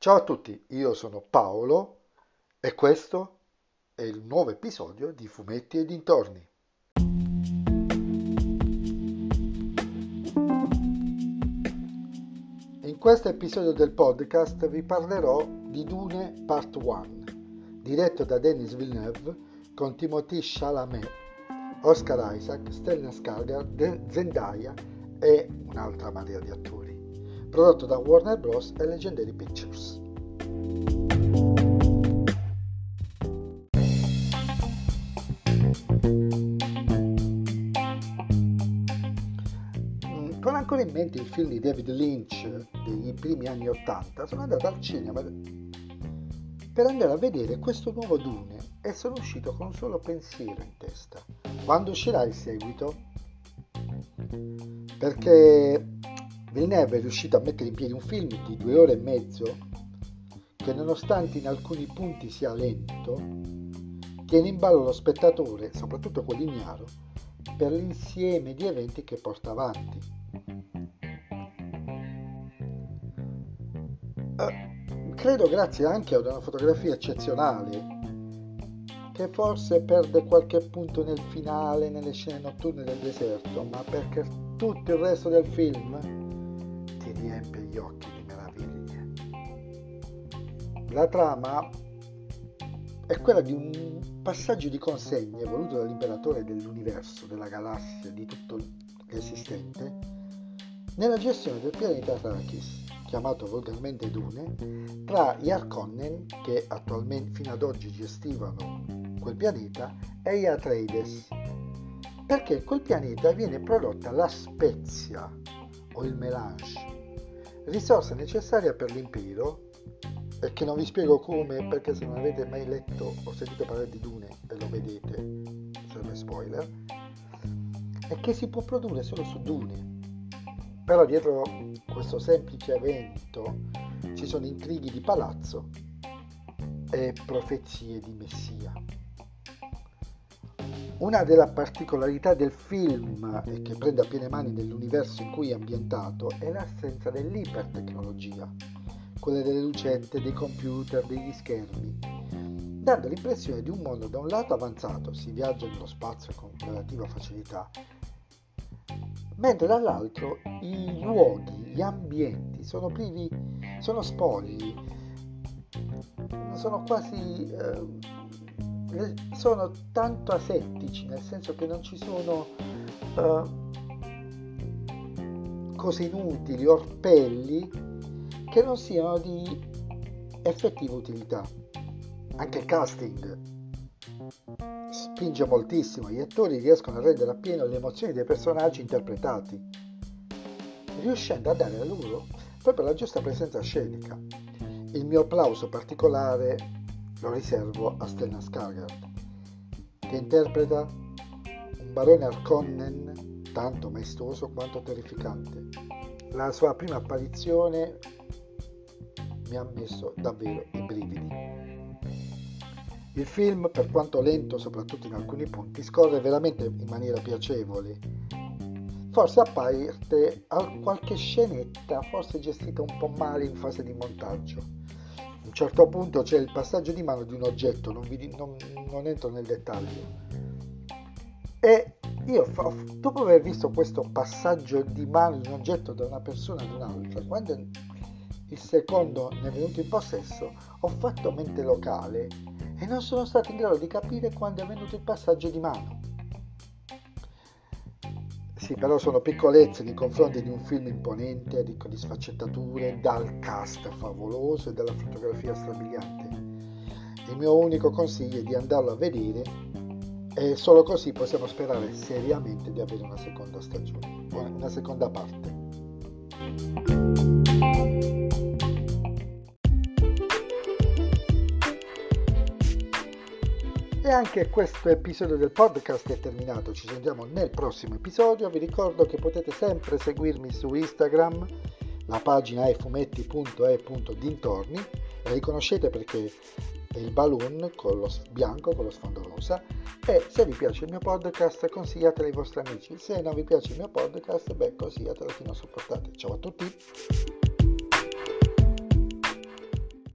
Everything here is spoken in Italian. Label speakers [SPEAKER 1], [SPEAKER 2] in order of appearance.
[SPEAKER 1] Ciao a tutti, io sono Paolo e questo è il nuovo episodio di Fumetti e dintorni. In questo episodio del podcast vi parlerò di Dune Part 1, diretto da Denis Villeneuve con Timothée Chalamet, Oscar Isaac, Stellan Skarsgård, Zendaya e un'altra marea di attori prodotto da Warner Bros. e Legendary Pictures. Mm, con ancora in mente il film di David Lynch dei primi anni Ottanta, sono andato al cinema per andare a vedere questo nuovo Dune e sono uscito con un solo pensiero in testa. Quando uscirà il seguito? Perché Villeneuve è riuscito a mettere in piedi un film di due ore e mezzo che nonostante in alcuni punti sia lento, tiene in ballo lo spettatore, soprattutto quello ignaro, per l'insieme di eventi che porta avanti. Uh, credo grazie anche ad una fotografia eccezionale che forse perde qualche punto nel finale, nelle scene notturne del deserto, ma perché tutto il resto del film riempie gli occhi di meraviglie. La trama è quella di un passaggio di consegne voluto dall'imperatore dell'universo, della galassia, di tutto l'esistente, nella gestione del pianeta Arrakis, chiamato volgarmente Dune, tra gli Arconnen, che attualmente fino ad oggi gestivano quel pianeta, e gli Atreides, perché quel pianeta viene prodotta la spezia o il melange risorsa necessaria per l'impero e che non vi spiego come perché se non avete mai letto o sentito parlare di Dune e lo vedete serve spoiler e che si può produrre solo su Dune. Però dietro questo semplice evento ci sono intrighi di palazzo e profezie di messia una delle particolarità del film e che prende a piene mani nell'universo in cui è ambientato è l'assenza dell'ipertecnologia, quella delle lucette, dei computer, degli schermi, dando l'impressione di un mondo da un lato avanzato, si viaggia nello spazio con relativa facilità, mentre dall'altro i luoghi, gli ambienti sono privi, sono spogli, sono quasi... Eh, sono tanto asettici, nel senso che non ci sono uh, cose inutili, orpelli, che non siano di effettiva utilità. Anche il casting spinge moltissimo, gli attori riescono a rendere appieno le emozioni dei personaggi interpretati, riuscendo a dare a loro proprio la giusta presenza scenica. Il mio applauso particolare lo riservo a Stellan Skarsgård, che interpreta un barone Harkonnen tanto maestoso quanto terrificante. La sua prima apparizione mi ha messo davvero i brividi. Il film, per quanto lento soprattutto in alcuni punti, scorre veramente in maniera piacevole. Forse a parte qualche scenetta, forse gestita un po' male in fase di montaggio certo punto c'è il passaggio di mano di un oggetto, non, vi, non, non entro nel dettaglio. E io, dopo aver visto questo passaggio di mano di un oggetto da una persona ad un'altra, quando il secondo ne è venuto in possesso, ho fatto mente locale e non sono stato in grado di capire quando è venuto il passaggio di mano. Però sono piccolezze nei confronti di un film imponente, ricco di sfaccettature, dal cast favoloso e dalla fotografia strabiliante. Il mio unico consiglio è di andarlo a vedere e solo così possiamo sperare seriamente di avere una seconda stagione, una seconda parte. E anche questo episodio del podcast è terminato, ci sentiamo nel prossimo episodio, vi ricordo che potete sempre seguirmi su Instagram, la pagina è fumetti.e.dintorni, la riconoscete perché è il balloon con lo bianco con lo sfondo rosa e se vi piace il mio podcast consigliatelo ai vostri amici, se non vi piace il mio podcast beh consigliatelo a sopportate. Ciao a tutti!